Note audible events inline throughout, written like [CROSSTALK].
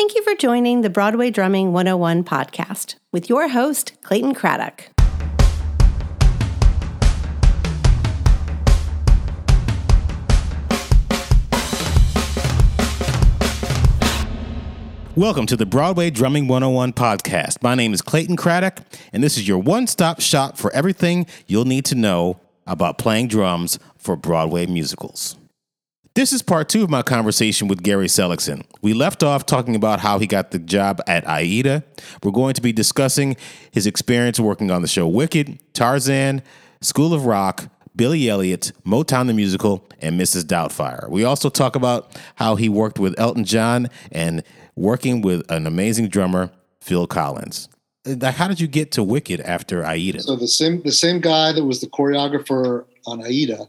Thank you for joining the Broadway Drumming 101 podcast with your host, Clayton Craddock. Welcome to the Broadway Drumming 101 podcast. My name is Clayton Craddock, and this is your one stop shop for everything you'll need to know about playing drums for Broadway musicals. This is part two of my conversation with Gary Seligson. We left off talking about how he got the job at AIDA. We're going to be discussing his experience working on the show Wicked, Tarzan, School of Rock, Billy Elliot, Motown the Musical, and Mrs. Doubtfire. We also talk about how he worked with Elton John and working with an amazing drummer, Phil Collins. Uh, how did you get to Wicked after Aida? So the same the same guy that was the choreographer on Aida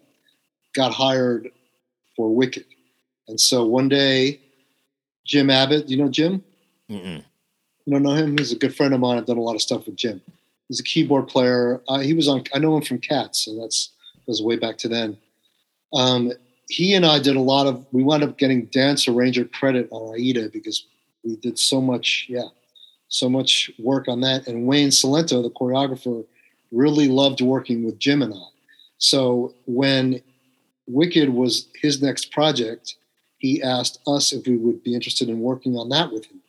got hired for Wicked. And so one day, Jim Abbott, you know Jim? Mm-mm. You don't know him? He's a good friend of mine. I've done a lot of stuff with Jim. He's a keyboard player. Uh, he was on. I know him from Cats, so that's was way back to then. Um, he and I did a lot of. We wound up getting dance arranger credit on Aida because we did so much. Yeah, so much work on that. And Wayne Cilento, the choreographer, really loved working with Jim and I. So when Wicked was his next project, he asked us if we would be interested in working on that with him.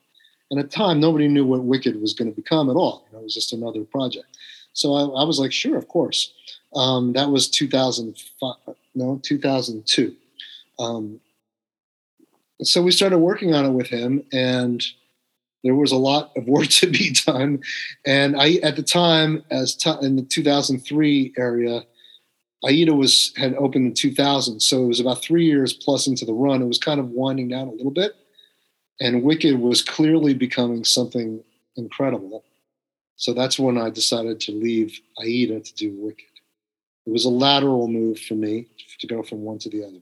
And at the time, nobody knew what Wicked was going to become at all. You know, it was just another project. So I, I was like, sure, of course. Um, that was 2005, no, 2002. Um, so we started working on it with him, and there was a lot of work to be [LAUGHS] done. And I, at the time, as t- in the 2003 area, Aida was had opened in 2000, so it was about three years plus into the run. It was kind of winding down a little bit, and Wicked was clearly becoming something incredible. So that's when I decided to leave Aida to do Wicked. It was a lateral move for me to go from one to the other.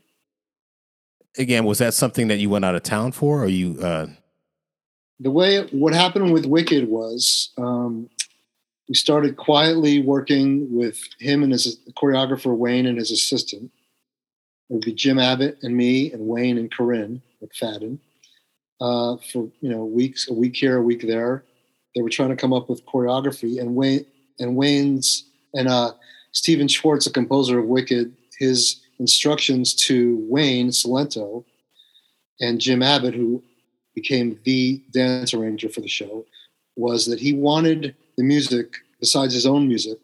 Again, was that something that you went out of town for, or you? Uh... The way what happened with Wicked was um, we started quietly working with him and his choreographer Wayne and his assistant. It would be Jim Abbott and me and Wayne and Corinne McFadden uh, for you know weeks, a week here, a week there. They were trying to come up with choreography, and Wayne and Wayne's and uh, Stephen Schwartz, a composer of Wicked, his instructions to Wayne Cilento and Jim Abbott, who became the dance arranger for the show, was that he wanted the music, besides his own music,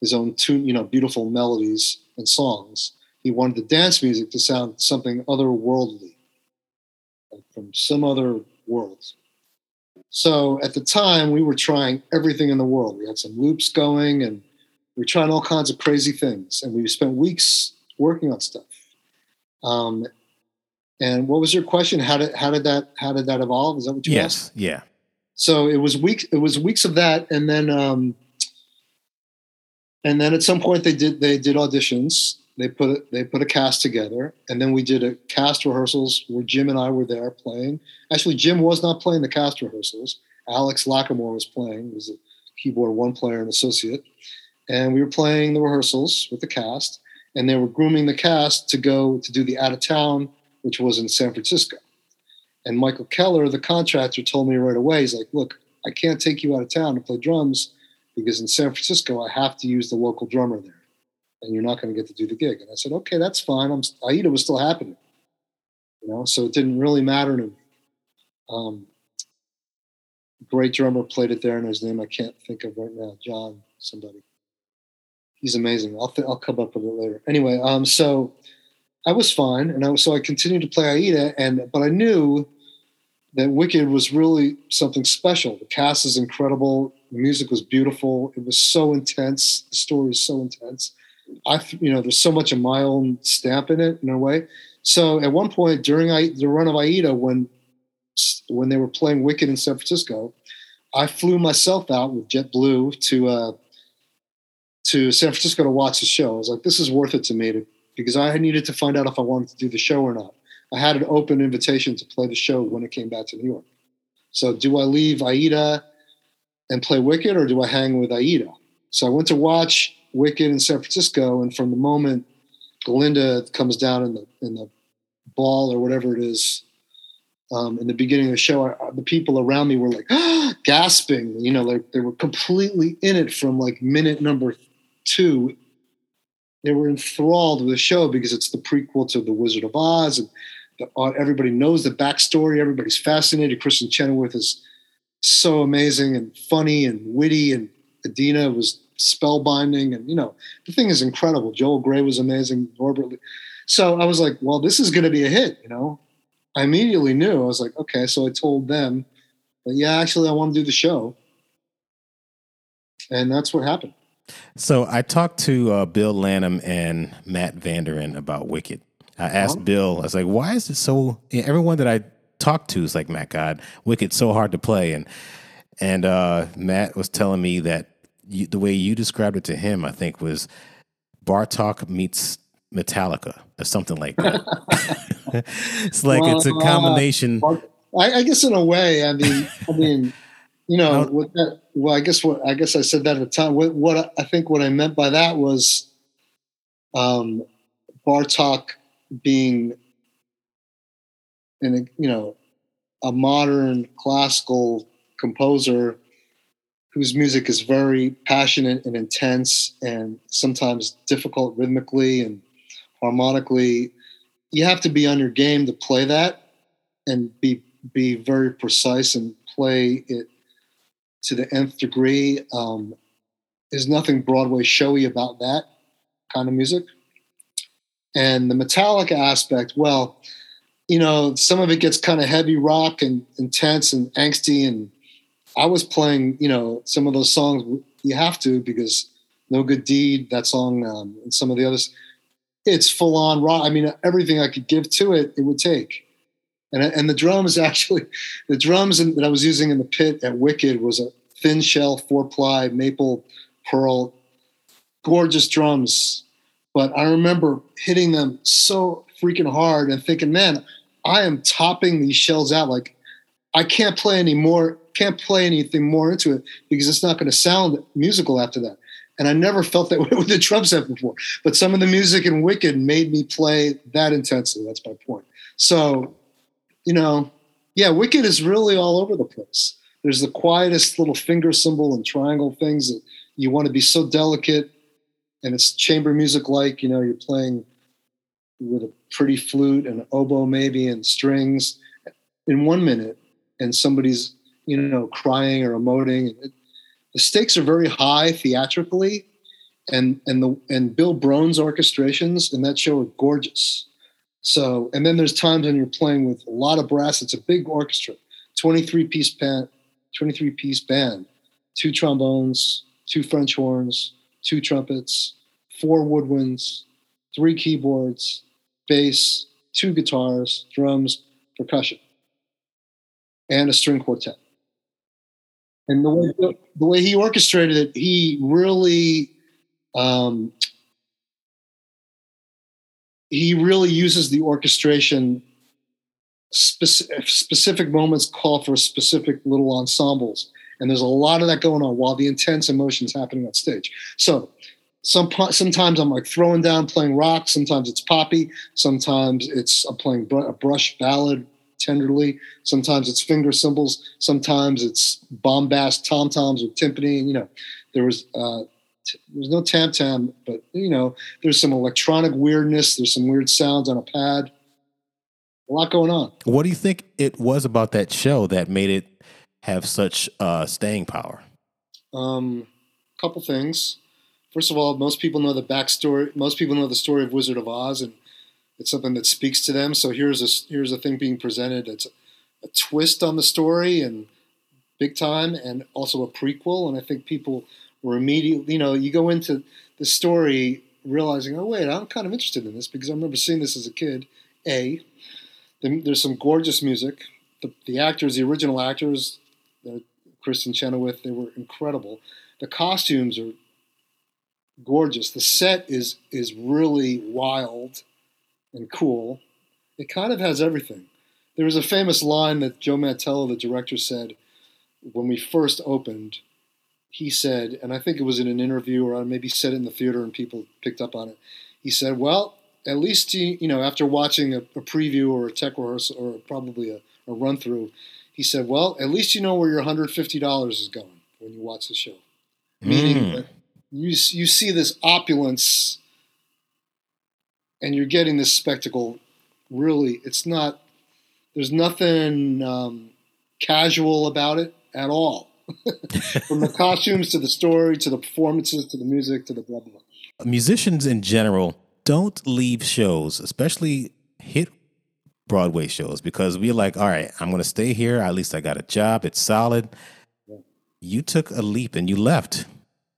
his own tune, you know, beautiful melodies and songs, he wanted the dance music to sound something otherworldly, like from some other world. So at the time, we were trying everything in the world. We had some loops going, and we were trying all kinds of crazy things. And we spent weeks working on stuff. Um, and what was your question? How did how did that how did that evolve? Is that what you yes, asked? Yeah. So it was weeks. It was weeks of that, and then um, and then at some point they did they did auditions. They put they put a cast together, and then we did a cast rehearsals where Jim and I were there playing. Actually, Jim was not playing the cast rehearsals. Alex Lacamoire was playing. Was a keyboard one player and associate, and we were playing the rehearsals with the cast. And they were grooming the cast to go to do the out of town, which was in San Francisco. And Michael Keller, the contractor, told me right away, he's like, look, I can't take you out of town to play drums because in San Francisco, I have to use the local drummer there. And you're not going to get to do the gig. And I said, okay, that's fine. I'm, Aida was still happening. You know, so it didn't really matter to me. Um, great drummer played it there, and his name I can't think of right now. John, somebody. He's amazing. I'll th- I'll come up with it later. Anyway, um, so I was fine, and I was, so I continued to play Aida, and but I knew that Wicked was really something special. The cast is incredible. The music was beautiful. It was so intense. The story is so intense. I, you know, there's so much of my own stamp in it in a way. So at one point during I, the run of Aida, when when they were playing Wicked in San Francisco, I flew myself out with JetBlue to uh, to San Francisco to watch the show. I was like, this is worth it to me to, because I needed to find out if I wanted to do the show or not. I had an open invitation to play the show when it came back to New York. So do I leave Aida and play Wicked or do I hang with Aida? So I went to watch Wicked in San Francisco, and from the moment Glinda comes down in the in the ball or whatever it is, um, in the beginning of the show, I, the people around me were like [GASPS] gasping. You know, like they were completely in it from like minute number two. They were enthralled with the show because it's the prequel to The Wizard of Oz, and everybody knows the backstory. Everybody's fascinated. Kristin Chenoweth is so amazing and funny and witty, and Idina was spellbinding, and you know the thing is incredible. Joel Grey was amazing. Norbert. Lee. So I was like, well, this is going to be a hit, you know. I immediately knew. I was like, okay. So I told them, that, yeah, actually, I want to do the show, and that's what happened. So I talked to uh, Bill Lanham and Matt VanderEnde about Wicked. I asked Bill, I was like, why is it so? Everyone that I talked to is like, Matt, God, Wicked's so hard to play, and and uh, Matt was telling me that you, the way you described it to him, I think, was Bartok meets Metallica or something like that. [LAUGHS] it's like well, it's a combination. Uh, I, I, guess in a way, I mean, I mean, you know, that, well, I guess what I guess I said that at the time. What, what I think what I meant by that was um, Bartok being, in a, you know, a modern classical composer whose music is very passionate and intense and sometimes difficult rhythmically and harmonically you have to be on your game to play that and be be very precise and play it to the nth degree. Um, there's nothing Broadway showy about that kind of music. And the Metallica aspect, well, you know, some of it gets kind of heavy rock and intense and angsty. And I was playing, you know, some of those songs you have to because No Good Deed, that song, um, and some of the others it's full on raw. I mean, everything I could give to it, it would take. And, and the drums [LAUGHS] actually, the drums that I was using in the pit at Wicked was a thin shell four ply maple pearl, gorgeous drums. But I remember hitting them so freaking hard and thinking, man, I am topping these shells out. Like I can't play any more, can't play anything more into it because it's not going to sound musical after that. And I never felt that [LAUGHS] way with the drum set before. But some of the music in Wicked made me play that intensely. That's my point. So, you know, yeah, Wicked is really all over the place. There's the quietest little finger cymbal and triangle things that you want to be so delicate and it's chamber music like, you know, you're playing with a pretty flute and oboe maybe and strings in one minute and somebody's, you know, crying or emoting. The stakes are very high theatrically, and and the and Bill Brohn's orchestrations in that show are gorgeous. So, and then there's times when you're playing with a lot of brass. It's a big orchestra, 23 piece band, 23 piece band, two trombones, two French horns, two trumpets, four woodwinds, three keyboards, bass, two guitars, drums, percussion, and a string quartet and the way the way he orchestrated it, he really um, he really uses the orchestration. Specific, specific moments call for specific little ensembles, and there's a lot of that going on while the intense emotions happening on stage. So, some sometimes I'm like throwing down playing rock. Sometimes it's poppy. Sometimes it's I'm playing a brush ballad tenderly. Sometimes it's finger cymbals. Sometimes it's bombast tom toms with timpani. And you know, there was uh, there's no tam tam, but you know, there's some electronic weirdness. There's some weird sounds on a pad. A lot going on. What do you think it was about that show that made it have such uh, staying power? Um, couple things. First of all, most people know the backstory. Most people know the story of Wizard of Oz, and it's something that speaks to them. So here's a here's a thing being presented. It's a twist on the story and big time, and also a prequel. And I think people were immediately, you know, you go into the story realizing, oh wait, I'm kind of interested in this because I remember seeing this as a kid. A, there's some gorgeous music. The, the actors, the original actors, the Kristin Chenoweth, they were incredible. The costumes are gorgeous. The set is is really wild and cool. It kind of has everything. There was a famous line that Joe Mantello, the director, said when we first opened. He said, and I think it was in an interview or maybe said it in the theater and people picked up on it. He said, "Well, at least you know after watching a, a preview or a tech rehearsal or probably a a run through. He said, "Well, at least you know where your hundred fifty dollars is going when you watch the show." Meaning Mm. that you you see this opulence, and you're getting this spectacle. Really, it's not. There's nothing um, casual about it at all. [LAUGHS] From the costumes to the story to the performances to the music to the blah blah. blah. musicians in general don't leave shows, especially hit Broadway shows, because we're like, all right, I'm going to stay here. At least I got a job. It's solid. You took a leap and you left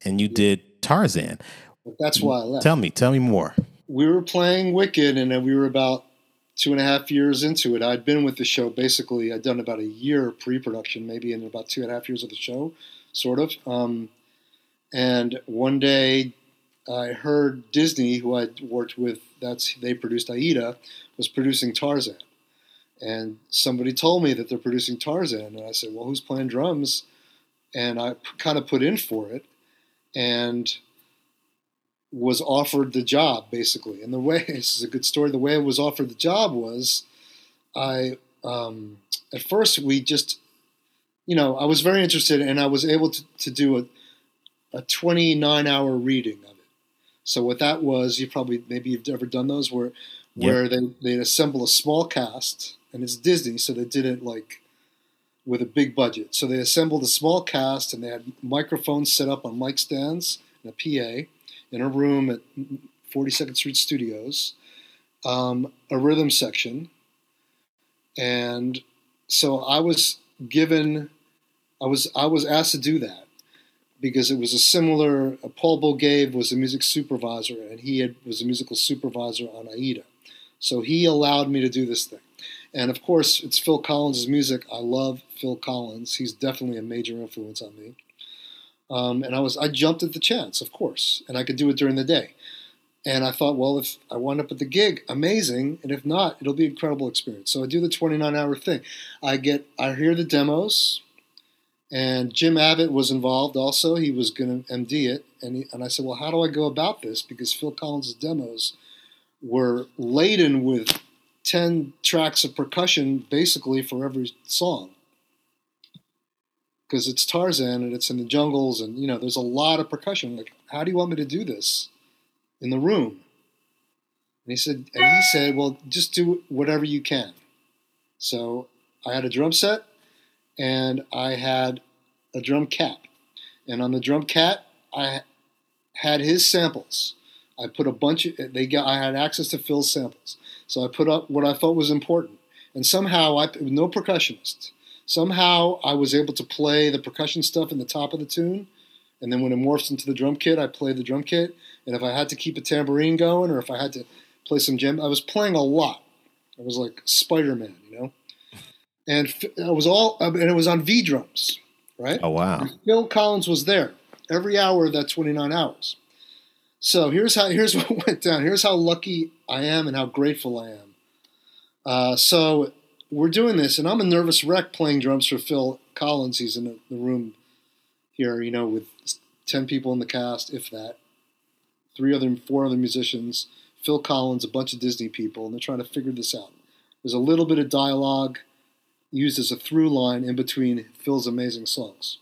and you did Tarzan. But that's why I left. Tell me, tell me more. we were playing Wicked, and then we were about two and a half years into it. I'd been with the show basically. I'd done about a year pre-production, maybe in about two and a half years of the show, sort of. Um, and one day, I heard Disney, who I'd worked with, that's they produced Aida, was producing Tarzan, and somebody told me that they're producing Tarzan, and I said, "Well, who's playing drums?" And I kind of put in for it, and was offered the job basically. And the way [LAUGHS] this is a good story. The way I was offered the job was, I um, at first we just, you know, I was very interested, and I was able to, to do a a 29 hour reading of. So what that was, you probably maybe you've ever done those where where they they assemble a small cast, and it's Disney, so they did it like with a big budget. So they assembled a small cast, and they had microphones set up on mic stands and a PA in a room at 42nd Street Studios, um, a rhythm section, and so I was given, I was I was asked to do that because it was a similar. Uh, Paul Bogaev was a music supervisor, and he had, was a musical supervisor on Aida, so he allowed me to do this thing. And of course, it's Phil Collins' music. I love Phil Collins. He's definitely a major influence on me. Um, and I was I jumped at the chance, of course, and I could do it during the day. And I thought, well, if I wind up at the gig, amazing, and if not, it'll be an incredible experience. So I do the 29 hour thing. I get I hear the demos, and Jim Abbott was involved also. He was going to MD it, and he, and I said, well, how do I go about this? Because Phil Collins' demos were laden with 10 tracks of percussion basically for every song because it's Tarzan and it's in the jungles and you know there's a lot of percussion. Like, how do you want me to do this in the room? And he said, and he said, well, just do whatever you can. So I had a drum set and I had a drumKAT, and on the drumKAT I had his samples. I put a bunch of they got I had access to Phil's samples, so I put up what I thought was important, and somehow I no percussionist somehow I was able to play the percussion stuff in the top of the tune. And then when it morphs into the drum kit, I play the drum kit. And if I had to keep a tambourine going or if I had to play some jam, I was playing a lot. I was like Spider Man, you know? And it was all, and it was on V drums, right? Oh, wow. And Phil Collins was there every hour of that 29 hours. So here's how, here's [LAUGHS] what went down. Here's how lucky I am and how grateful I am. Uh, so we're doing this, and I'm a nervous wreck playing drums for Phil Collins. He's in the, the room here, you know, with ten people in the cast, if that. Three other, four other musicians. Phil Collins, a bunch of Disney people, and they're trying to figure this out. There's a little bit of dialogue used as a through line in between Phil's amazing songs.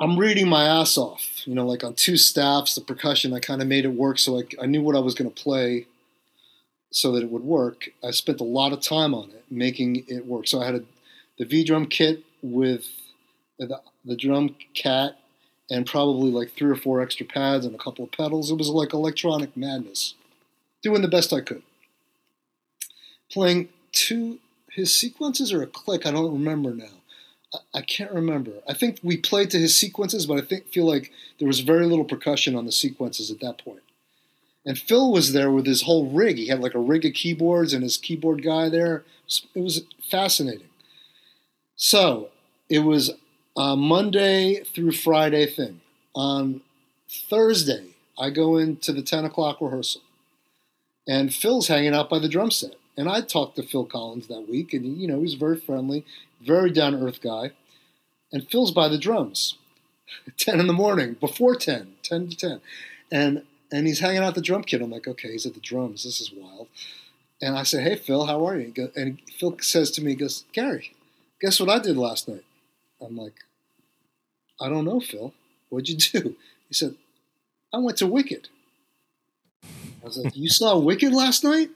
I'm reading my ass off, you know, like on two staffs, the percussion. I kind of made it work, so I, I knew what I was going to play so that it would work. I spent a lot of time on it, making it work. So I had a, the V drum kit with the, the drum cat and probably like three or four extra pads and a couple of pedals. It was like electronic madness. Doing the best I could. Playing two his sequences or a click, I don't remember now. I, I can't remember. I think we played to his sequences, but I think feel like there was very little percussion on the sequences at that point. And Phil was there with his whole rig. He had like a rig of keyboards and his keyboard guy there. It was fascinating. So it was a Monday through Friday thing. On Thursday, I go into the 10 o'clock rehearsal, and Phil's hanging out by the drum set. And I talked to Phil Collins that week, and you know, he was very friendly, very down to earth guy. And Phil's by the drums, [LAUGHS] 10 in the morning, before 10, 10 to 10. And and he's hanging out the drum kit. I'm like, okay, he's at the drums. This is wild. And I said, "Hey, Phil, how are you?" Go, and Phil says to me, he "Goes, Gary, guess what I did last night?" I'm like, "I don't know, Phil. What'd you do?" He said, "I went to Wicked." I was like, "You saw Wicked last night?"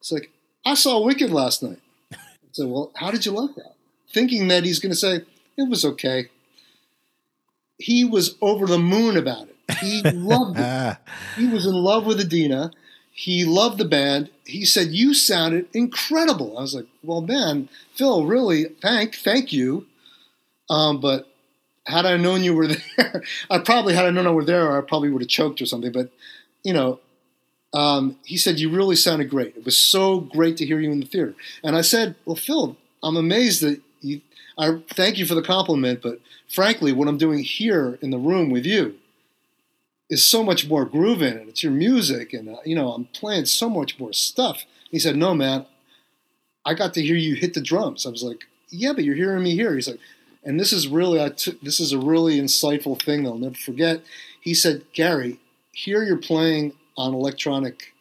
It's like, "I saw Wicked last night." I said, "Well, how did you like that?" Thinking that he's going to say it was okay. He was over the moon about it. He [LAUGHS] loved it. He was in love with Idina. He loved the band. He said, "You sounded incredible." I was like, "Well, man, Phil, really, thank, thank you." Um, but had I known you were [LAUGHS] there, I probably had I known I were there, I probably would have choked or something. But you know, um, he said, "You really sounded great. It was so great to hear you in the theater." And I said, "Well, Phil, I'm amazed that you. I thank you for the compliment, but frankly, what I'm doing here in the room with you." is so much more groove in it. It's your music, and uh, you know I'm playing so much more stuff. He said, "No, man, I got to hear you hit the drums." I was like, "Yeah, but you're hearing me here." He's like, "And this is really, I took this is a really insightful thing that I'll never forget." He said, "Gary, here you're playing on electronic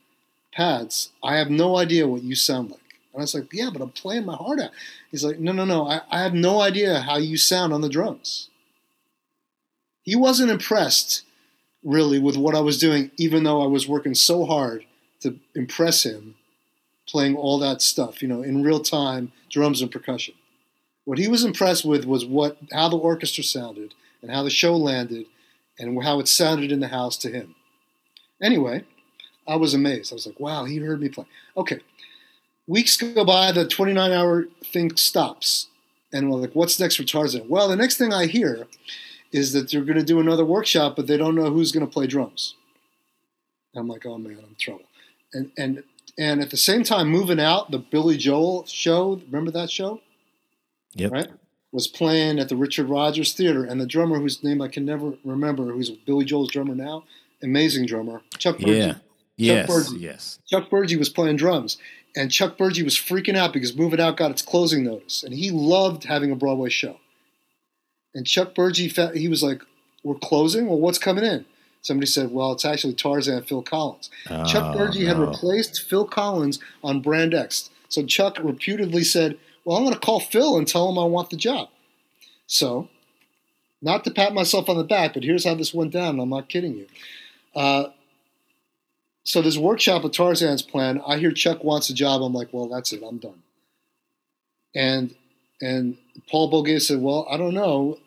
pads. I have no idea what you sound like." And I was like, "Yeah, but I'm playing my heart out." He's like, "No, no, no. I, I have no idea how you sound on the drums." He wasn't impressed really with what I was doing, even though I was working so hard to impress him, playing all that stuff, you know, in real time, drums and percussion. What he was impressed with was what how the orchestra sounded and how the show landed and how it sounded in the house to him. Anyway, I was amazed. I was like, wow, he heard me play. Okay. Weeks go by, the 29 hour thing stops. And we're like, what's next for Tarzan? Well, the next thing I hear is that they're going to do another workshop, but they don't know who's going to play drums. I'm like, oh man, I'm in trouble. And and and at the same time, moving out, the Billy Joel show, remember that show? Yep. Right? Was playing at the Richard Rodgers Theater, and the drummer whose name I can never remember, who's Billy Joel's drummer now, amazing drummer, Chuck Burgi. yeah. Yes. Burgi. Yes. Chuck Burgi was playing drums, and Chuck Burgi was freaking out because Moving Out got its closing notice, and he loved having a Broadway show. And Chuck Burgi, fe- he was like, "We're closing. Well, what's coming in?" Somebody said, "Well, it's actually Tarzan Phil Collins." Chuck Oh, Burgi had replaced Phil Collins on Brand X, so Chuck reputedly said, "Well, I'm going to call Phil and tell him I want the job." So, not to pat myself on the back, but here's how this went down. and I'm not kidding you. Uh, so this workshop of Tarzan's plan, I hear Chuck wants a job. I'm like, well, that's it. I'm done. And and Paul Bogaev said, well, I don't know.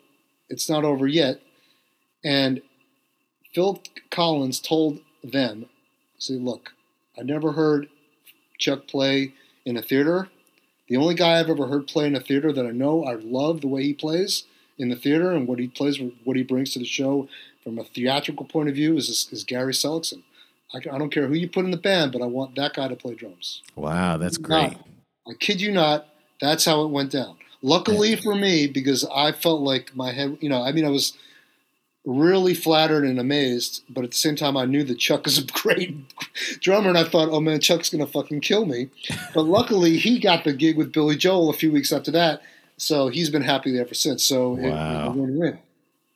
It's not over yet. And Phil Collins told them, say, look, I never heard Chuck play in a theater. The only guy I've ever heard play in a theater that I know I love the way he plays in the theater and what he plays, what he brings to the show from a theatrical point of view is, is Gary Seligson. I, I don't care who you put in the band, but I want that guy to play drums. Wow, that's Not- great. I kid you not. That's how it went down. Luckily for me, because I felt like my head, you know, I mean, I was really flattered and amazed, but at the same time, I knew that Chuck is a great drummer, and I thought, oh man, Chuck's gonna fucking kill me. [LAUGHS] But luckily, he got the gig with Billy Joel a few weeks after that, so he's been happy there ever since. So it- Wow. it, win-win.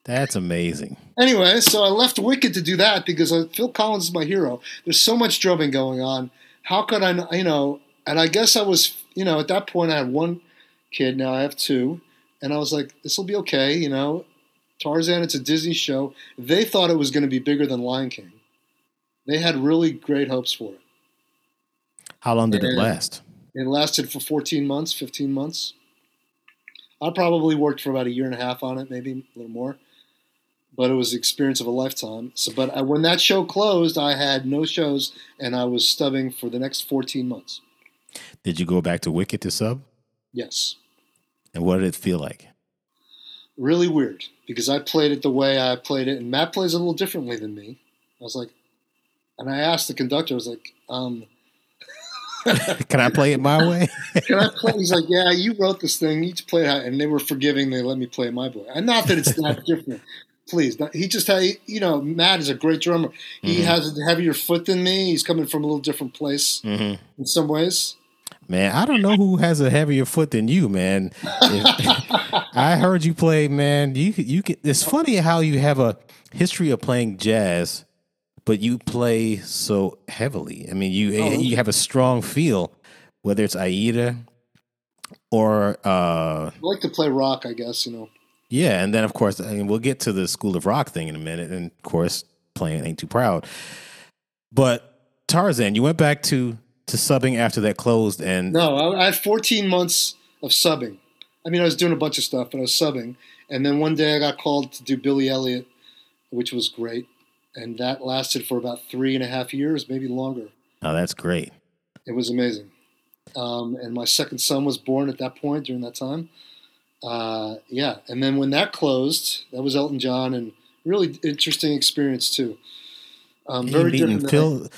That's amazing. Anyway, so I left Wicked to do that because uh, Phil Collins is my hero. There's so much drumming going on. How could I, you know? And I guess I was, you know, at that point I had one kid. Now I have two, and I was like, this will be okay. You know, Tarzan. It's a Disney show. They thought it was going to be bigger than Lion King. They had really great hopes for it. How long did it last? It lasted for 14 months, 15 months. I probably worked for about a year and a half on it, maybe a little more. But it was the experience of a lifetime. So, but I, when that show closed, I had no shows, and I was stubbing for the next 14 months. Did you go back to Wicked to sub? Yes, And what did it feel like? really weird because I played it the way I played it, and Matt plays a little differently than me. I was like, and I asked the conductor, I was like, um, [LAUGHS] Can I play it my [LAUGHS] way? Can I play? He's like, yeah, you wrote this thing. You just play it how, and they were forgiving. They let me play it my way. And not that it's that [LAUGHS] different. Please, he just had, you know, Matt is a great drummer. He Mhm. has a heavier foot than me. He's coming from a little different place hmm in some ways. Man, I don't know who has a heavier foot than you, man. If- [LAUGHS] I heard you play, man. You you It's funny how you have a history of playing jazz, but you play so heavily. I mean, you Oh. you have a strong feel. whether it's Aida or uh, I like to play rock, I guess. You know. Yeah, and then of course, I mean, we'll get to the School of Rock thing in a minute, and of course, playing "Ain't Too Proud." But Tarzan, you went back to to subbing after that closed, and No, I, I had 14 months of subbing. I mean, I was doing a bunch of stuff, but I was subbing. And then one day I got called to do Billy Elliot, which was great. And that lasted for about three and a half years, maybe longer. oh, that's great. It was amazing. Um, and my second son was born at that point during that time. Uh, yeah. And then when that closed, that was Elton John, and really interesting experience too. Um, very different. Phil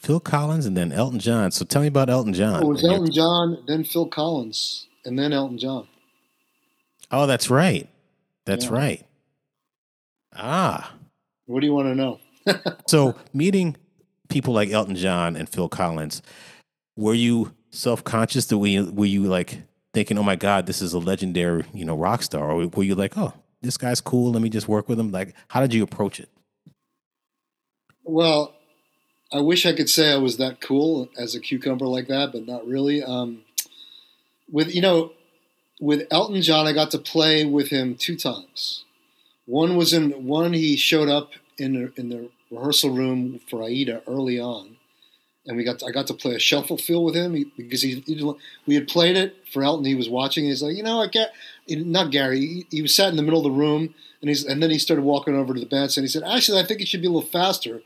Phil Collins and then Elton John. So tell me about Elton John. it was Elton John, then Phil Collins, and then Elton John. Oh, that's right. That's Yeah. right. Ah. What do you want to know? [LAUGHS] So meeting people like Elton John and Phil Collins, were you self conscious that we were you like thinking, oh my God, this is a legendary, you know, rock star? Or were you like, oh, this guy's cool, let me just work with him? Like, how did you approach it? Well, I wish I could say I was that cool as a cucumber like that, but not really. Um, with you know, with Elton John, I got to play with him two times. One was in one he showed up in in the rehearsal room for Aida early on, and we got to, I got to play a shuffle feel with him he, because he, he we had played it for Elton. He was watching. He's like, you know, I get not Gary. He, he was sat in the middle of the room, and he's and then he started walking over to the bench, and he said, actually, I think it should be a little faster.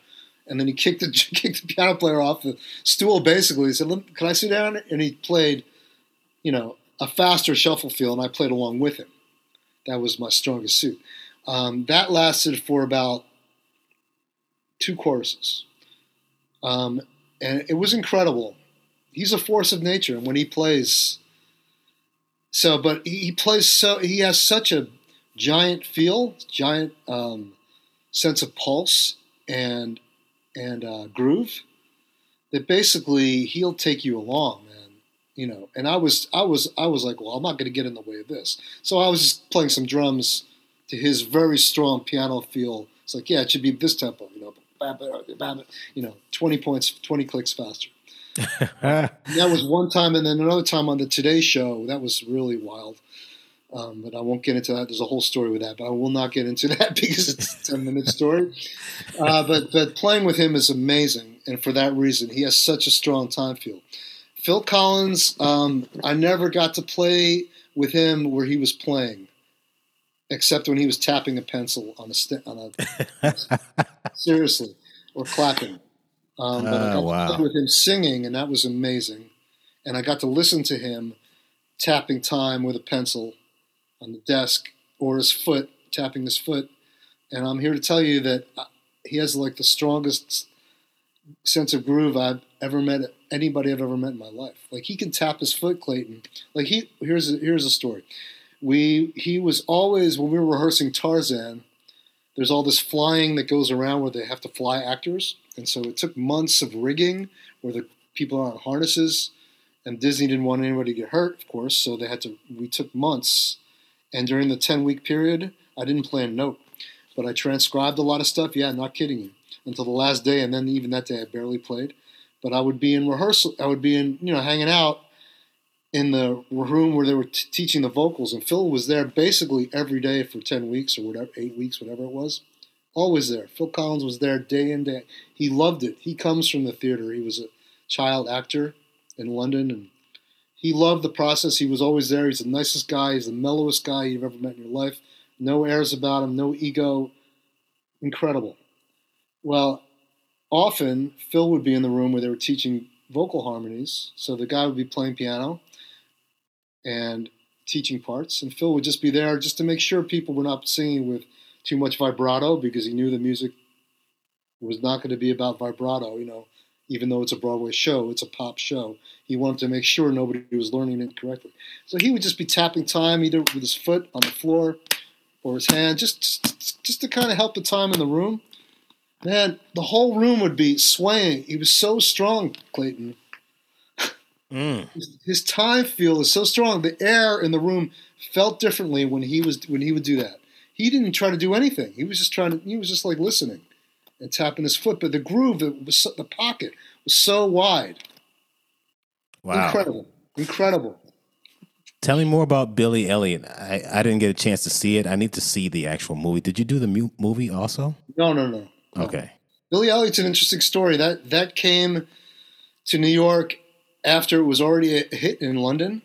And then he kicked the [LAUGHS] kicked the piano player off the stool. Basically, he said, "Can I sit down?" And he played, you know, a faster shuffle feel, and I played along with him. That was my strongest suit. Um, that lasted for about two choruses, um, and it was incredible. He's a force of nature, and when he plays, so but he, plays so he has such a giant feel, giant um, sense of pulse, and and uh, groove that basically he'll take you along, man. You know, and I was I was I was like, well, I'm not going to get in the way of this. So I was just playing some drums to his very strong piano feel. It's like, yeah, it should be this tempo, you know, you know, 20 points, 20 clicks faster. [LAUGHS] That was one time, and then another time on the Today Show. That was really wild. Um, but I won't get into that. There's a whole story with that, but I will not get into [LAUGHS] that because it's a 10 minute story. Uh, but but playing with him is amazing, and for that reason, he has such a strong time feel. Phil Collins, um, I never got to play with him where he was playing, except when he was tapping a pencil on a st- on a [LAUGHS] seriously or clapping. Um, but I Ah, got wow. to play with him singing, and that was amazing. And I got to listen to him tapping time with a pencil on the desk or his foot tapping his foot. And I'm here to tell you that uh, he has like the strongest sense of groove I've ever met anybody I've ever met in my life. Like he can tap his foot, Clayton. Like he here's a, here's a story. We he was always when we were rehearsing Tarzan. There's all this flying that goes around where they have to fly actors, and so it took months of rigging where the people are on harnesses, and Disney didn't want anybody to get hurt, of course, so they had to. We took months, and during the ten week period, I didn't play a note, but I transcribed a lot of stuff. Yeah, not kidding you. Until the last day, and then even that day, I barely played. But I would be in rehearsal. I would be in, you know, hanging out in the room where they were t- teaching the vocals, and Phil was there basically every day for ten weeks or whatever, eight weeks, whatever it was. Always there. Phil Collins was there day in day. He loved it. He comes from the theater. He was a child actor in London, and he loved the process. He was always there. He's the nicest guy. He's the mellowest guy you've ever met in your life. No airs about him. No ego. Incredible. Well, often Phil would be in the room where they were teaching vocal harmonies. So the guy would be playing piano and teaching parts, and Phil would just be there just to make sure people were not singing with too much vibrato because he knew the music was not going to be about vibrato. You know, even though it's a Broadway show, it's a pop show. He wanted to make sure nobody was learning it correctly. So he would just be tapping time either with his foot on the floor or his hand, just just, just to kind of help the time in the room. Man, the whole room would be swaying. He was so strong, Clayton. Mm. His, his time feel is so strong. The air in the room felt differently when he was when he would do that. He didn't try to do anything. He was just trying to. He was just like listening and tapping his foot. But the groove, it was so, the pocket was so wide. Wow. Incredible. Incredible. Tell me more about Billy Elliot. I, I didn't get a chance to see it. I need to see the actual movie. Did you do the mu- movie also? No, no, no. no. Okay. Billy Elliot's an interesting story. That that came to New York after it was already a hit in London.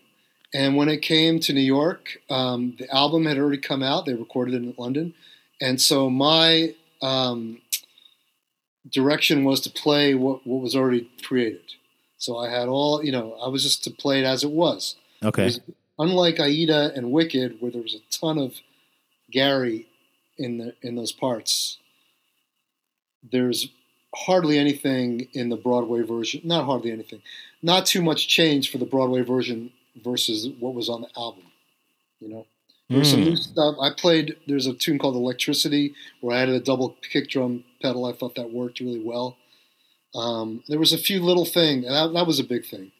And when it came to New York, um, the album had already come out. They recorded it in London. And so my um, direction was to play what, what was already created. So I had all, you know, I was just to play it as it was. Okay. It was unlike Aida and Wicked, where there was a ton of Gary in the in those parts. There's hardly anything in the Broadway version. Not hardly anything. Not too much change for the Broadway version versus what was on the album. You know, there's some Mm. new stuff. I played. There's a tune called Electricity where I added a double kick drum pedal. I thought that worked really well. Um, there was a few little things, and that, that was a big thing.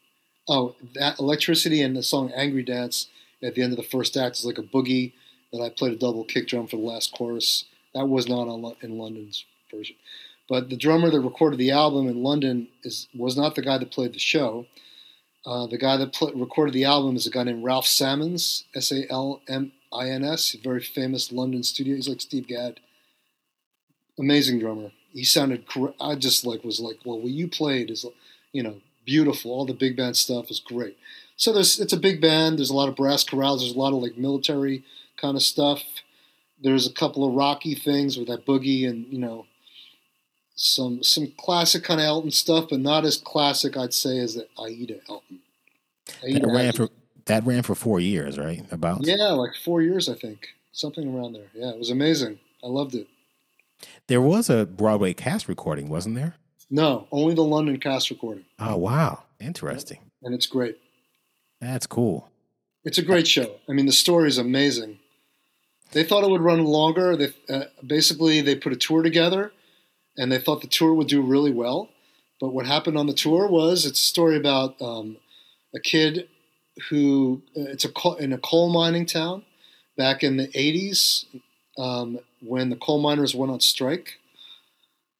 Oh, that Electricity and the song Angry Dance at the end of the first act is like a boogie that I played a double kick drum for the last chorus. That was not on, in London's version. But the drummer that recorded the album in London is was not the guy that played the show. Uh, the guy that pl- recorded the album is a guy named Ralph Salmins, S A L M I N S, very famous London studio. He's like Steve Gadd. Amazing drummer. He sounded. I just like was like, well, what you played is, you know, beautiful. All the big band stuff is great. So there's it's a big band. There's a lot of brass chorales. There's a lot of like military kind of stuff. There's a couple of rocky things with that boogie and you know some some classic kind of Elton stuff, but not as classic I'd say as the Aida Elton. Aida That ran had- for that ran for four years, right? About. yeah, like four years I think, something around there. Yeah, it was amazing. I loved it. There was a Broadway cast recording, wasn't there? No, only the London cast recording, Oh wow, interesting. and it's great. That's cool. It's a great show. I mean, the story is amazing. They thought it would run longer. They uh, basically they put a tour together, and they thought the tour would do really well. But what happened on the tour was it's a story about um, a kid who uh, it's a coal, in a coal mining town back in the '80s um, when the coal miners went on strike,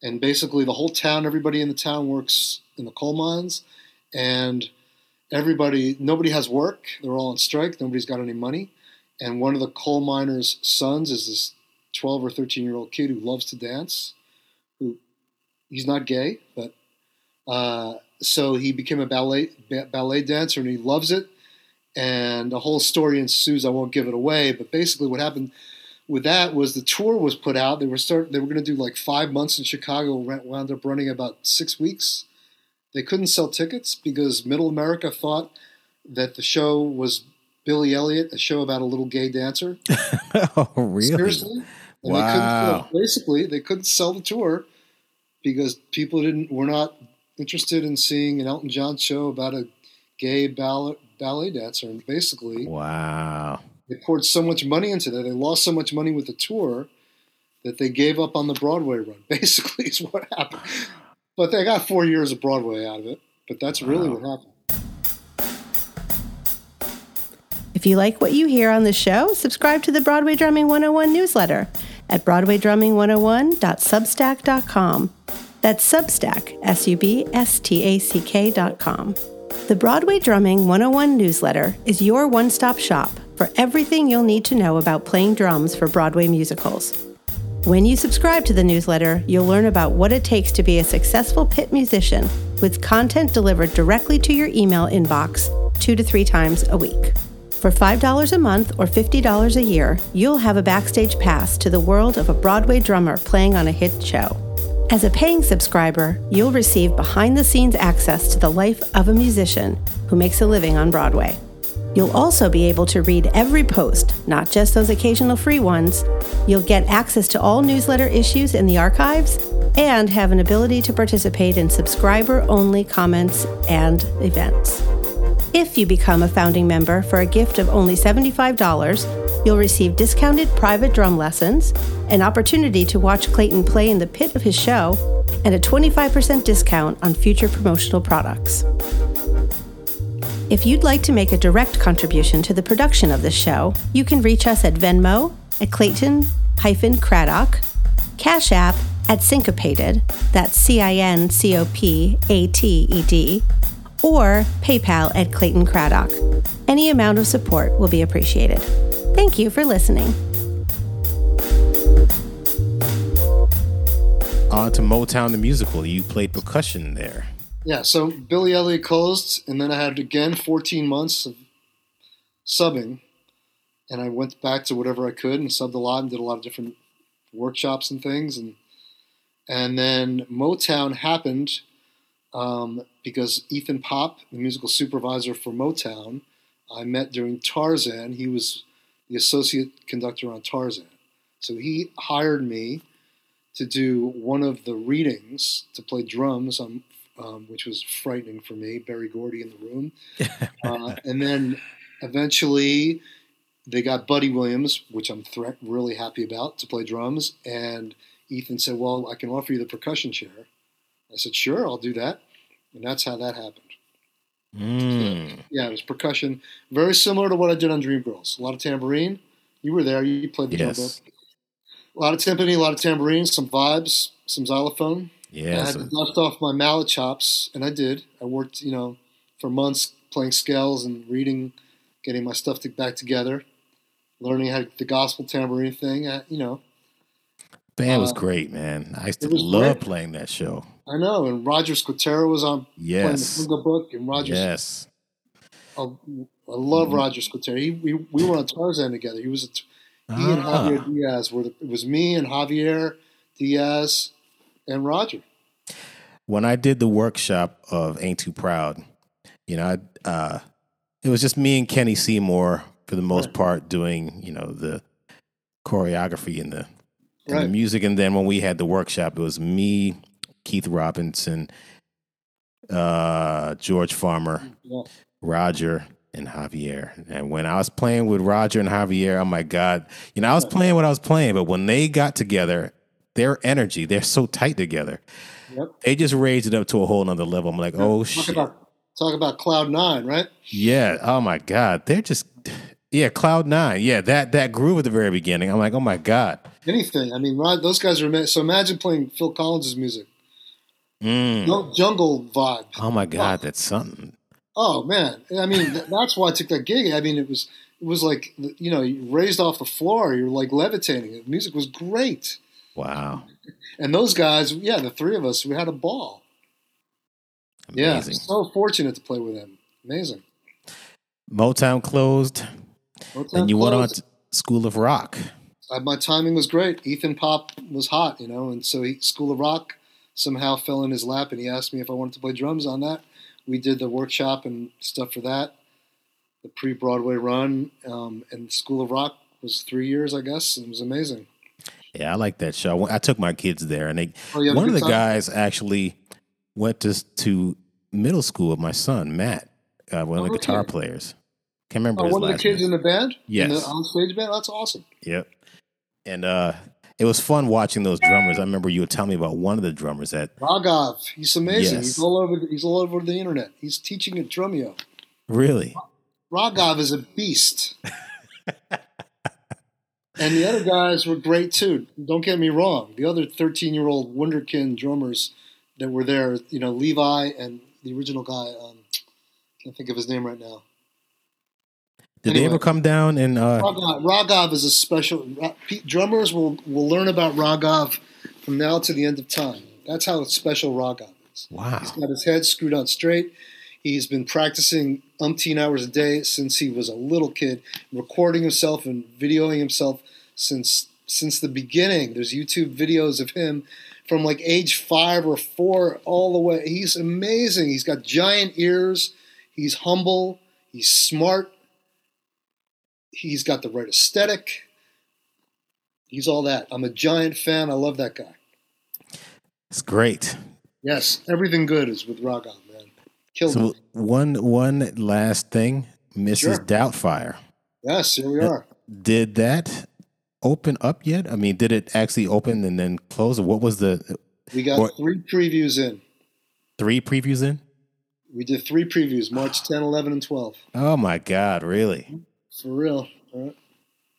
and basically the whole town, everybody in the town works in the coal mines, and everybody nobody has work. They're all on strike. Nobody's got any money. And one of the coal miners sons is this 12 or 13 year old kid who loves to dance who he's not gay but uh, so he became a ballet ba- ballet dancer and he loves it and the whole story ensues i won't give it away but basically what happened with that was the tour was put out they were start they were going to do like five months in chicago wound up running about six weeks they couldn't sell tickets because middle America thought that the show was Billy Elliot, a show about a little gay dancer. [LAUGHS] oh really? Seriously. And Wow. They couldn't, sell- basically, they couldn't sell the tour because people didn't were not interested in seeing an Elton John show about a gay ballet, ballet dancer. And basically, Wow. they poured so much money into that. They lost so much money with the tour that they gave up on the Broadway run. [LAUGHS] Basically, is what happened. But they got four years of Broadway out of it. But that's really what happened. If you like what you hear on the show, subscribe to the Broadway Drumming 101 newsletter at broadwaydrumming101.substack.com. That's Substack, S U B S T A C K.com. The Broadway Drumming 101 newsletter is your one stop shop for everything you'll need to know about playing drums for Broadway musicals. When you subscribe to the newsletter, you'll learn about what it takes to be a successful pit musician with content delivered directly to your email inbox two to three times a week. For $5 a month or $50 a year, you'll have a backstage pass to the world of a Broadway drummer playing on a hit show. As a paying subscriber, you'll receive behind the scenes access to the life of a musician who makes a living on Broadway. You'll also be able to read every post, not just those occasional free ones. You'll get access to all newsletter issues in the archives and have an ability to participate in subscriber only comments and events. If you become a founding member for a gift of only $75, you'll receive discounted private drum lessons, an opportunity to watch Clayton play in the pit of his show, and a 25% discount on future promotional products. If you'd like to make a direct contribution to the production of this show, you can reach us at Venmo at Clayton Craddock, Cash App at Cincopated, that's C I N C O P A T E D, or PayPal at Clayton Craddock. Any amount of support will be appreciated. Thank you for listening. On to Motown the musical. You played percussion there. Yeah, so Billy Elliot closed, and then I had again 14 months of subbing, and I went back to whatever I could and subbed a lot and did a lot of different workshops and things, and and then Motown happened um, because Ethan Popp, the musical supervisor for Motown, I met during Tarzan. He was the associate conductor on Tarzan, so he hired me to do one of the readings to play drums on um, which was frightening for me. Berry Gordy in the room, [LAUGHS] uh, and then eventually they got Buddy Williams, which I'm thre- really happy about, to play drums. And Ethan said, "Well, I can offer you the percussion chair." I said, "Sure, I'll do that," and that's how that happened. Mm. Yeah, it was percussion, very similar to what I did on Dreamgirls. A lot of tambourine. You were there. You played the Yes. trombone. A lot of timpani, a lot of tambourine, some vibes, some xylophone. Yeah, I had to dust off my mallet chops, and I did. I worked, you know, for months playing scales and reading, getting my stuff to, back together, learning how to, the gospel tambourine thing. I, you know, Band was uh, great, man. I used to love great. playing that show. I know. And Roger Squitero was on playing the Yes. Book, and Roger. Yes. I, I love Mhm. Roger Squitero. He, we, we were on Tarzan together. He was a, he and Ah. Javier Diaz were. The, it was me and Javier Diaz and Roger. when I did the workshop of Ain't Too Proud, you know, I, uh, it was just me and Kenny Seymour for the most Right. part doing, you know, the choreography and the, and the music. And then when we had the workshop, it was me, Keith Robinson, uh, George Farmer, Yeah. Roger, and Javier. And when I was playing with Roger and Javier, oh my God, you know, I was playing what I was playing, but when they got together, their energy, they're so tight together. Yep. They just raised it up to a whole nother level. I'm like, oh Talk shit. about talk about Cloud Nine, right? Yeah. Oh my God. They're just yeah, Cloud Nine. Yeah, that that groove at the very beginning. I'm like, oh my God. Anything. I mean, those guys are so. Imagine playing Phil Collins' music, Mm. no jungle vibe. Oh my God, that's something. Oh man, I mean, that's why I took that gig. I mean, it was it was like you know, you raised off the floor. You're like levitating. The music was great, Wow. and those guys, yeah, the three of us, we had a ball. Amazing. Yeah, so fortunate to play with them. Amazing. Motown closed. And you went on to School of Rock. Uh, my timing was great. Ethan Popp was hot, you know, and so he, School of Rock somehow fell in his lap, and he asked me if I wanted to play drums on that. We did the workshop and stuff for that, the pre-Broadway run, um, and School of Rock was three years, I guess. and It was amazing. Yeah, I like that show. I took my kids there, and they Oh, you had a one of the time? guys actually went to to middle school with my son Matt, uh, one of the Oh, guitar okay. players. Can't remember Oh, one of the kids name. in the band, in the Yes. on-stage band. That's awesome. Yep. And uh, it was fun watching those drummers. I remember you would tell me about one of the drummers that Raghav, he's amazing. Yes. He's all over. The, he's all over the internet. He's teaching at Drumeo. really. Raghav is a beast. and the other guys were great too. Don't get me wrong. The other 13 year old Wunderkind drummers that were there, you know, Levi and the original guy, um, can't think of his name right now. Did they ever come down and uh, Raghav, Raghav is a special. Drummers will, will learn about Raghav from now to the end of time. That's how special Raghav is. wow? He's got his head screwed on straight. He's been practicing umpteen hours a day since he was a little kid, recording himself and videoing himself since since the beginning. There's YouTube videos of him from like age five or four all the way. He's amazing. He's got giant ears. He's humble. He's smart. He's got the right aesthetic. He's all that. I'm a giant fan. I love that guy. It's great. Yes, everything good is with Raghav, man. Killed So it. one one last thing, Mrs. Sure. Doubtfire. Yes, here we are. Did that open up yet? I mean, did it actually open and then close? What was the We got Or- three previews in. three previews in? We did three previews, March 10, 11, and 12. Oh my God, really? Mm-hmm. For real. All right.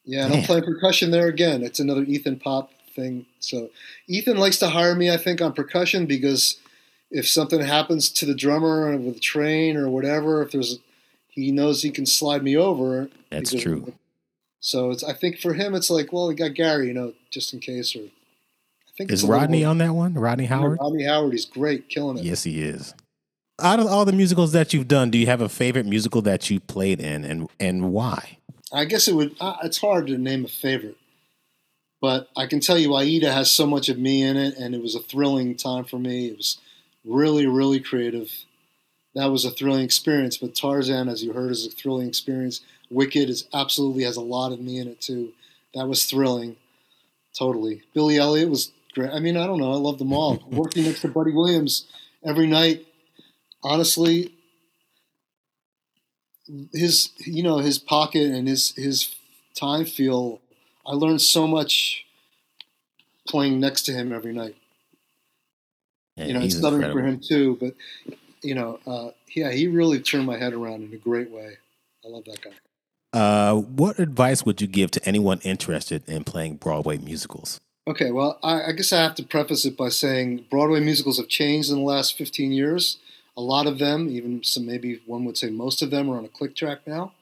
Yeah, and I'm playing percussion there again. It's another Ethan Popp thing. So Ethan likes to hire me, I think, on percussion because if something happens to the drummer with a train or whatever, if there's he knows he can slide me over. That's true. So it's I think for him it's like, well, we got Gary, you know, just in case. Or I think Is it's Rodney on that one? Rodney Howard? Rodney Howard, he's great, killing it. Yes, he is. Out of all the musicals that you've done, do you have a favorite musical that you played in, and and why? I guess it would. Uh, it's hard to name a favorite, but I can tell you, Aida has so much of me in it, and it was a thrilling time for me. It was really, really creative. That was a thrilling experience. But Tarzan, as you heard, is a thrilling experience. Wicked is absolutely has a lot of me in it too. That was thrilling, totally. Billy Elliot was great. I mean, I don't know. I love them all. [LAUGHS] Working next to Buddy Williams every night. Honestly, his you know his pocket and his his time feel i learned so much playing next to him every night. Yeah, you know it's subbing for him too but you know uh, yeah he really turned my head around in a great way. I love that guy. Uh, what advice would you give to anyone interested in playing Broadway musicals? okay well I, I guess i have to preface it by saying broadway musicals have changed in the last 15 years a lot of them even some maybe one would say most of them are on a click track now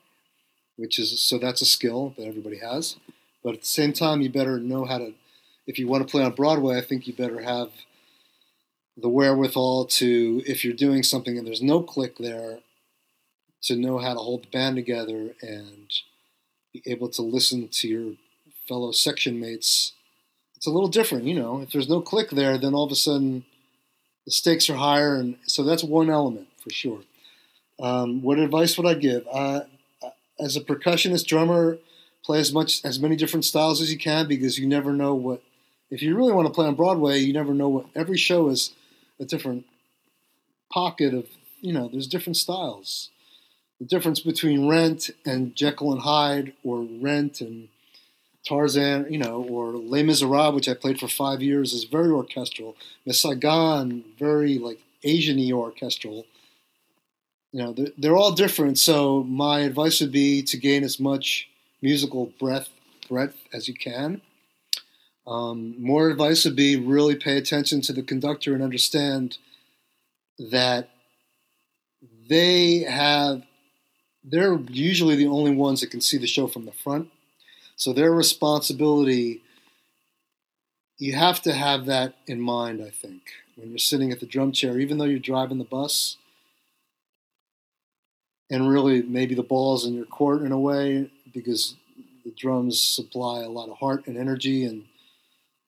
which is so that's a skill that everybody has. But at the same time, you better know how to. If you want to play on Broadway, I think you better have the wherewithal to, if you're doing something and there's no click there, to know how to hold the band together and be able to listen to your fellow section mates. It's a little different, you know. If there's no click there, then all of a sudden the stakes are higher, and so that's one element for sure. Um, what advice would I give? Uh, as a percussionist drummer, play as much as many different styles as you can because you never know what. If you really want to play on Broadway, you never know what. Every show is a different pocket of you know. There's different styles. The difference between Rent and Jekyll and Hyde, or Rent and Tarzan, you know, or Les Miserables, which I played for five years, is very orchestral. Miss Saigon, very like Asian-y orchestral. You know they're, they're all different so my advice would be to gain as much musical breadth breadth as you can. Um, more advice would be really pay attention to the conductor and understand that they have they're usually the only ones that can see the show from the front so their responsibility you have to have that in mind i think when you're sitting at the drum chair even though you're driving the bus and really maybe the ball's in your court in a way because the drums supply a lot of heart and energy and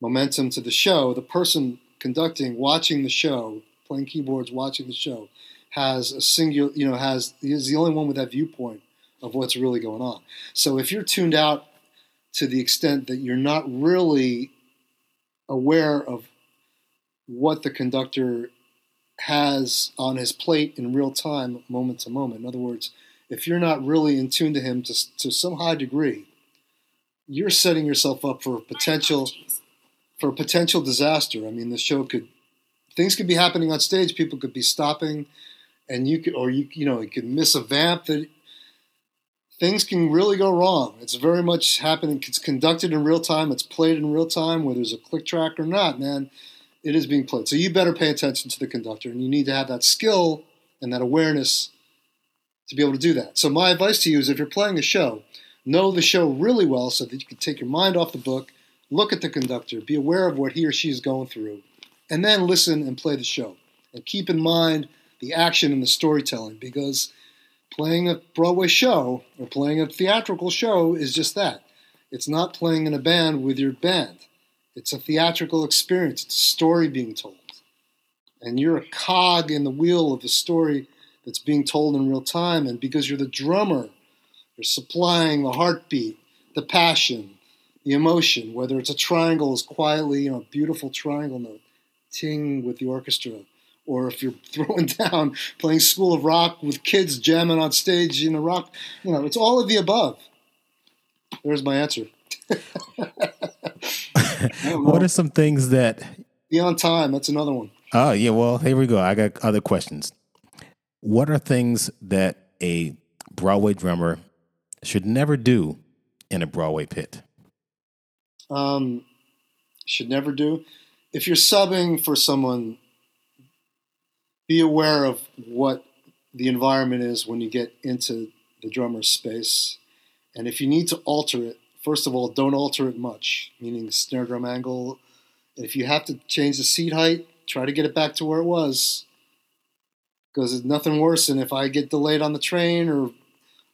momentum to the show. The person conducting, watching the show, playing keyboards, watching the show, has a singular, you know, has is the only one with that viewpoint of what's really going on. So if you're tuned out to the extent that you're not really aware of what the conductor has on his plate in real time, moment to moment. In other words, if you're not really in tune to him to, to some high degree, you're setting yourself up for a potential for a potential disaster. I mean, the show could things could be happening on stage. People could be stopping, and you could, or you you know, you could miss a vamp. That things can really go wrong. It's very much happening. It's conducted in real time. It's played in real time, whether there's a click track or not. Man, it is being played. So you better pay attention to the conductor, and you need to have that skill and that awareness to be able to do that. So my advice to you is, if you're playing a show, know the show really well so that you can take your mind off the book, look at the conductor, be aware of what he or she is going through, and then listen and play the show. And keep in mind the action and the storytelling because playing a Broadway show or playing a theatrical show is just that. It's not playing in a band with your band. It's a theatrical experience. It's a story being told. And you're a cog in the wheel of the story that's being told in real time. And because you're the drummer, you're supplying the heartbeat, the passion, the emotion, whether it's a triangle is quietly, you know, a beautiful triangle note, ting with the orchestra, or if you're [LAUGHS] throwing down, playing School of Rock with kids jamming on stage in a rock, you know, it's all of the above. There's my answer. [LAUGHS] What are some things that? Be on time. That's another one. Oh yeah, well here we go. I got other questions. What are things that a Broadway drummer should never do in a Broadway pit? um, should never do. If you're subbing for someone, be aware of what the environment is when you get into the drummer's space. And if you need to alter it, first of all, don't alter it much, meaning snare drum angle. If you have to change the seat height, try to get it back to where it was. Because it's nothing worse than if I get delayed on the train or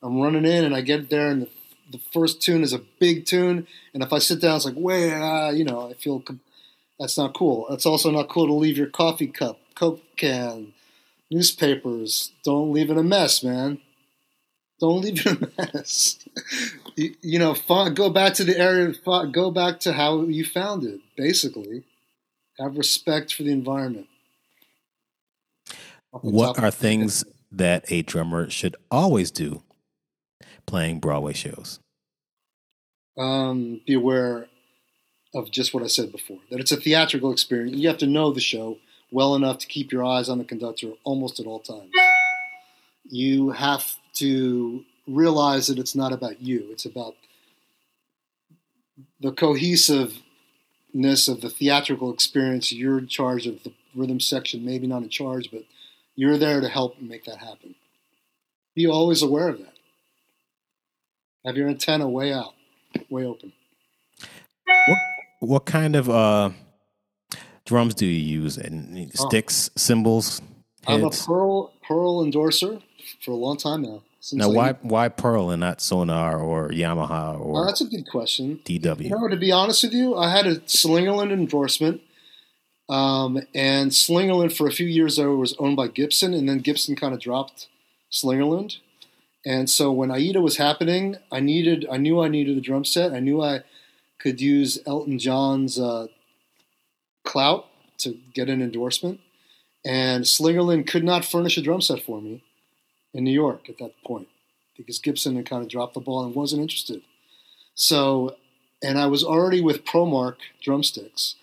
I'm running in and I get there and the, the first tune is a big tune. And if I sit down, it's like, wait, you know, I feel that's not cool. It's also not cool to leave your coffee cup, Coke can, newspapers. Don't leave it a mess, man. Don't leave it a mess. [LAUGHS] you, you, know, go back to the area, go back to how you found it, basically. Have respect for the environment. What are things that a drummer should always do playing Broadway shows? Um, be aware of just what I said before that it's a theatrical experience. You have to know the show well enough to keep your eyes on the conductor almost at all times. You have to realize that it's not about you, it's about the cohesiveness of the theatrical experience. You're in charge of the rhythm section, maybe not in charge, but you're there to help make that happen. Be always aware of that. Have your antenna way out, way open. What kind of uh, drums do you use? And sticks, cymbals. Heads? I'm a Pearl Pearl endorser for a long time now. Now, why why Pearl and not Sonor or Yamaha or? Oh, that's a good question. DW. You know, to be honest with you, I had a Slingerland endorsement, um, and Slingerland for a few years there was owned by Gibson, and then Gibson kind of dropped Slingerland. And so when Aida was happening, I needed, I knew I needed a drum set. I knew I could use Elton John's uh, clout to get an endorsement. And Slingerland could not furnish a drum set for me in New York at that point because Gibson had kind of dropped the ball and wasn't interested. So, and I was already with Promark drumsticks.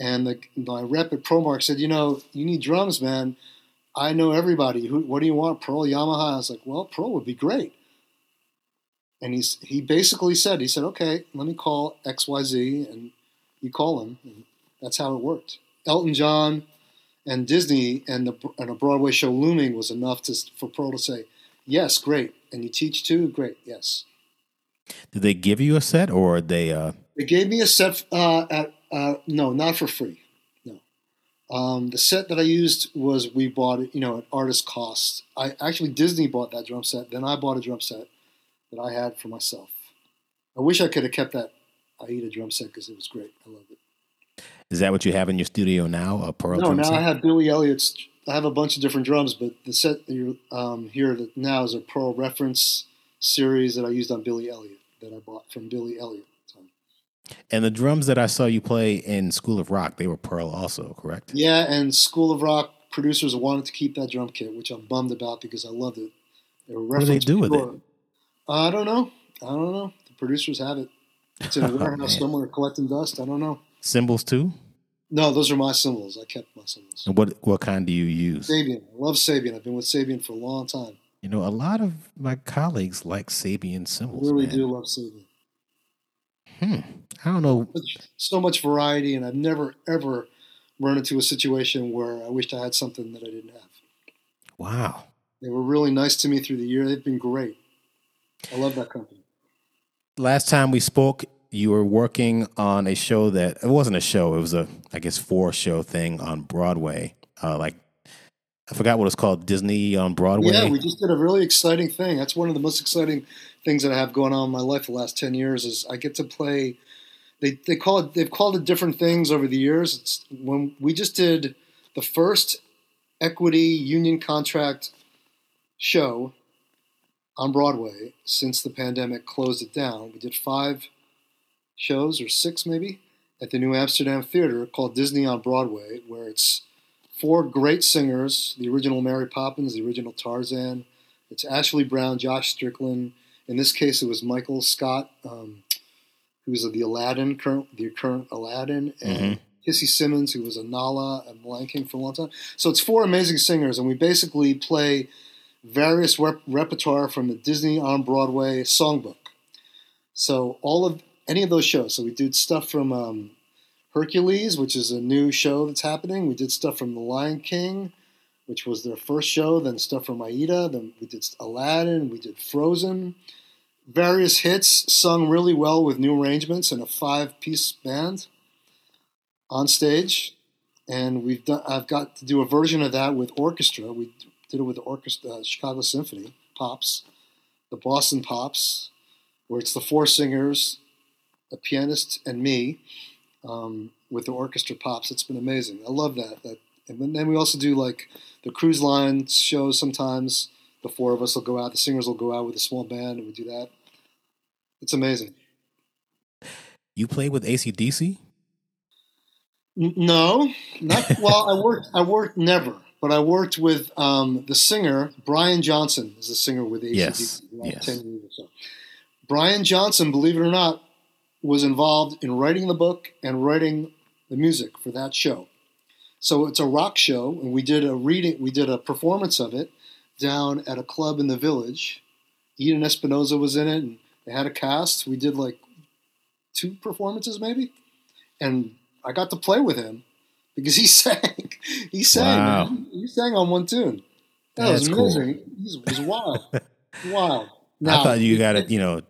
And the, my rep at Promark said, you know, you need drums, man. I know everybody. Who, what do you want? Pearl, Yamaha? I was like, well, Pearl would be great. And he's he basically said, he said, okay, let me call XYZ, and you call him. And that's how it worked. Elton John and Disney and, the, and a Broadway show looming was enough to, for Pearl to say, yes, great. And you teach too? Great, yes. Did they give you a set or they? Uh... They gave me a set uh, at, uh, no, not for free. No. Um, the set that I used was we bought it, you know, at artist cost. I actually Disney bought that drum set. Then I bought a drum set that I had for myself. I wish I could have kept that Aida drum set because it was great. I loved it. Is that what you have in your studio now? A Pearl no, drum now set? I have Billy Elliot's. I have a bunch of different drums, but the set um, here now is a Pearl reference series that I used on Billy Elliot that I bought from Billy Elliot. And the drums that I saw you play in School of Rock, they were Pearl also, correct? Yeah, and School of Rock producers wanted to keep that drum kit, which I'm bummed about because I loved it. what do they do with it? I don't know. I don't know. The producers have it. It's in a oh, [LAUGHS] warehouse somewhere collecting dust. I don't know. Cymbals too? No, those are my cymbals. I kept my cymbals. And what what kind do you use? Sabian. I love Sabian. I've been with Sabian for a long time. You know, a lot of my colleagues like Sabian cymbals. I really man. do love Sabian. Hmm. I don't know. So much variety, and I've never ever run into a situation where I wished I had something that I didn't have. Wow. They were really nice to me through the year. They've been great. I love that company. Last time we spoke, you were working on a show that it wasn't a show; it was a, I guess, four show thing on Broadway. Uh, like, I forgot what it's called, Disney on Broadway. Yeah, we just did a really exciting thing. That's one of the most exciting things that I have going on in my life the last ten years. Is I get to play. They they call it they've called it different things over the years. It's when we just did the first equity union contract show on Broadway since the pandemic closed it down. We did five shows or six maybe at the New Amsterdam Theater called Disney on Broadway, where it's four great singers the original Mary Poppins, the original Tarzan. It's Ashley Brown, Josh Strickland. In this case, it was Michael Scott, um, who's the Aladdin, current, the current Aladdin, and mm-hmm. Kissy Simmons, who was a Nala and Lion King for a long time. So it's four amazing singers, and we basically play various rep- repertoire from the Disney on Broadway songbook. So all of any of those shows. So we did stuff from um, Hercules, which is a new show that's happening. We did stuff from The Lion King. which was their first show. Then stuff from Aida. Then we did Aladdin. We did Frozen. Various hits sung really well with new arrangements and a five-piece band on stage. And we've done. I've got to do a version of that with orchestra. We did it with the orchestra, uh, Chicago Symphony Pops, the Boston Pops, where it's the four singers, a pianist, and me um, with the orchestra pops. It's been amazing. I love that. That and then we also do like the cruise line shows sometimes. The four of us will go out. The singers will go out with a small band, and we do that. It's amazing. You played with ACDC? No, not well. I worked. I worked never, but I worked with um, the singer Brian Johnson. Is the singer with ACDC? Yes. yes. Ten years or so. Brian Johnson, believe it or not, was involved in writing the book and writing the music for that show. So it's a rock show, and we did a reading, we did a performance of it down at a club in the village. Eden Espinosa was in it, and they had a cast. We did like two performances, maybe, and I got to play with him because he [LAUGHS] sang. [LAUGHS] He sang. Wow. He, he, sang on one tune. That That's was amazing. Cool. He was wild. wild. Now, [LAUGHS] I thought you got [LAUGHS] it. You know,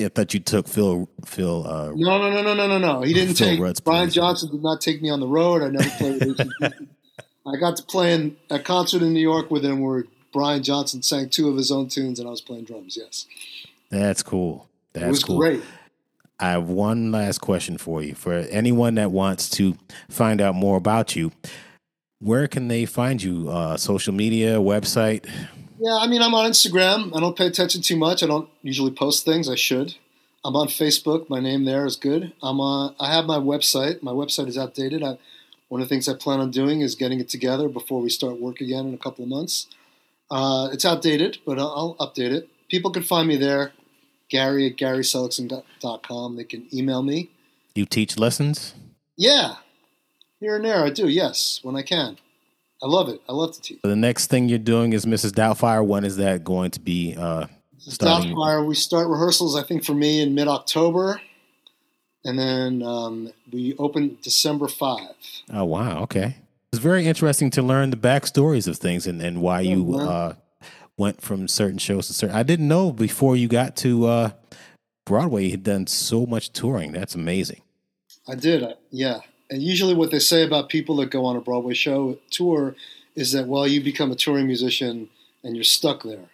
I thought you took Phil. Phil. Uh, no, no, no, no, no, no, no. He didn't Phil take. Rudd's Brian. Johnson did not take me on the road. I never played with I got to play in a concert in New York with him where Brian Johnson sang two of his own tunes and I was playing drums. Yes. That's cool. That's it was cool. great. I have one last question for you. For anyone that wants to find out more about you, where can they find you? Uh, social media, website? Yeah, I mean, I'm on Instagram. I don't pay attention too much. I don't usually post things. I should. I'm on Facebook. My name there is good. I'm on. I have my website. My website is outdated. I, one of the things I plan on doing is getting it together before we start work again in a couple of months. Uh, it's outdated, but I'll, I'll, update it. People can find me there. Gary at GarySeligson.com. They can email me. You teach lessons? Yeah, here and there I do. Yes, when I can. I love it. I love to teach. The next thing you're doing is Mrs. Doubtfire. When is that going to be uh, starting? Doubtfire. We start rehearsals. I think for me in mid October, and then um, we open December five. Oh wow! Okay, it's very interesting to learn the backstories of things and, and why yeah, you uh, went from certain shows to certain. I didn't know before you got to uh, Broadway you had done so much touring. That's amazing. I did. I, yeah, and usually what they say about people that go on a Broadway show tour is that well, you become a touring musician and you're stuck there.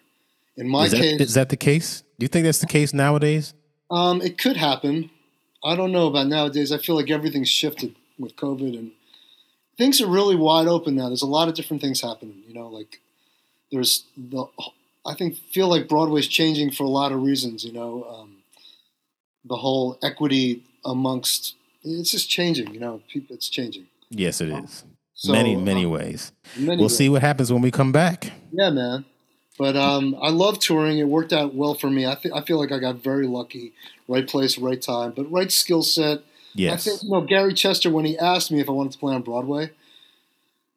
In my is that, case, is that the case? Do you think that's the case nowadays? Um, it could happen. I don't know about nowadays. I feel like everything's shifted with COVID and things are really wide open now. There's a lot of different things happening. You know, like there's the I think feel like Broadway's changing for a lot of reasons. You know, um, the whole equity amongst it's just changing. You know, people, it's changing. Yes, it is. So, many, many um, ways. Many we'll ways. see what happens when we come back. Yeah, man. But um, I love touring. It worked out well for me. I, th- I feel like I got very lucky. Right place, right time, but right skill set. Yes. I think you know Gary Chester when he asked me if I wanted to play on Broadway.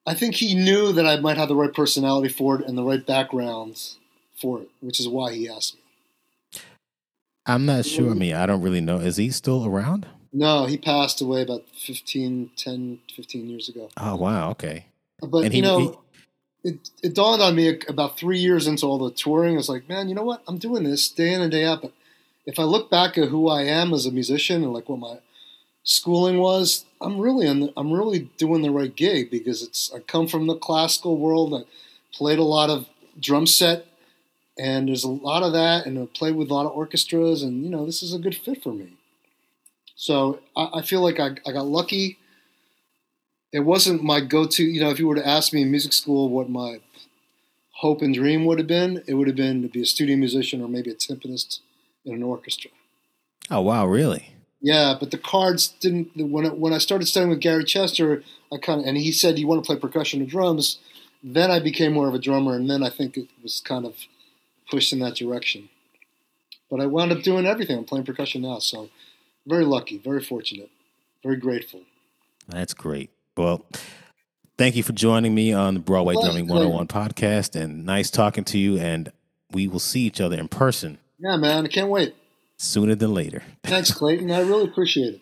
I think he knew that I might have the right personality for it and the right backgrounds for it, which is why he asked me. I'm not sure. I mean, I don't really know. Is he still around? No, he passed away about 15, 10, 15 years ago. Oh, wow. Okay. But, and you know, he, it, it dawned on me about three years into all the touring. I was like, man, you know what? I'm doing this day in and day out. But if I look back at who I am as a musician and like what my schooling was, I'm really the, I'm really doing the right gig because it's I come from the classical world. I played a lot of drum set, and there's a lot of that, and I played with a lot of orchestras, and you know this is a good fit for me. So I, I feel like I, I got lucky. It wasn't my go-to. You know, if you were to ask me in music school what my hope and dream would have been, it would have been to be a studio musician or maybe a timpanist in an orchestra. Oh wow, really? Yeah, but the cards didn't. When it, when I started studying with Gary Chester, I kind of and he said you want to play percussion or drums. Then I became more of a drummer, and then I think it was kind of pushed in that direction. But I wound up doing everything. I'm playing percussion now, so very lucky, very fortunate, very grateful. That's great. Well, thank you for joining me on the Broadway Drumming 101 podcast and nice talking to you. And we will see each other in person. Yeah, man. I can't wait. Sooner than later. Thanks, Clayton. I really appreciate it.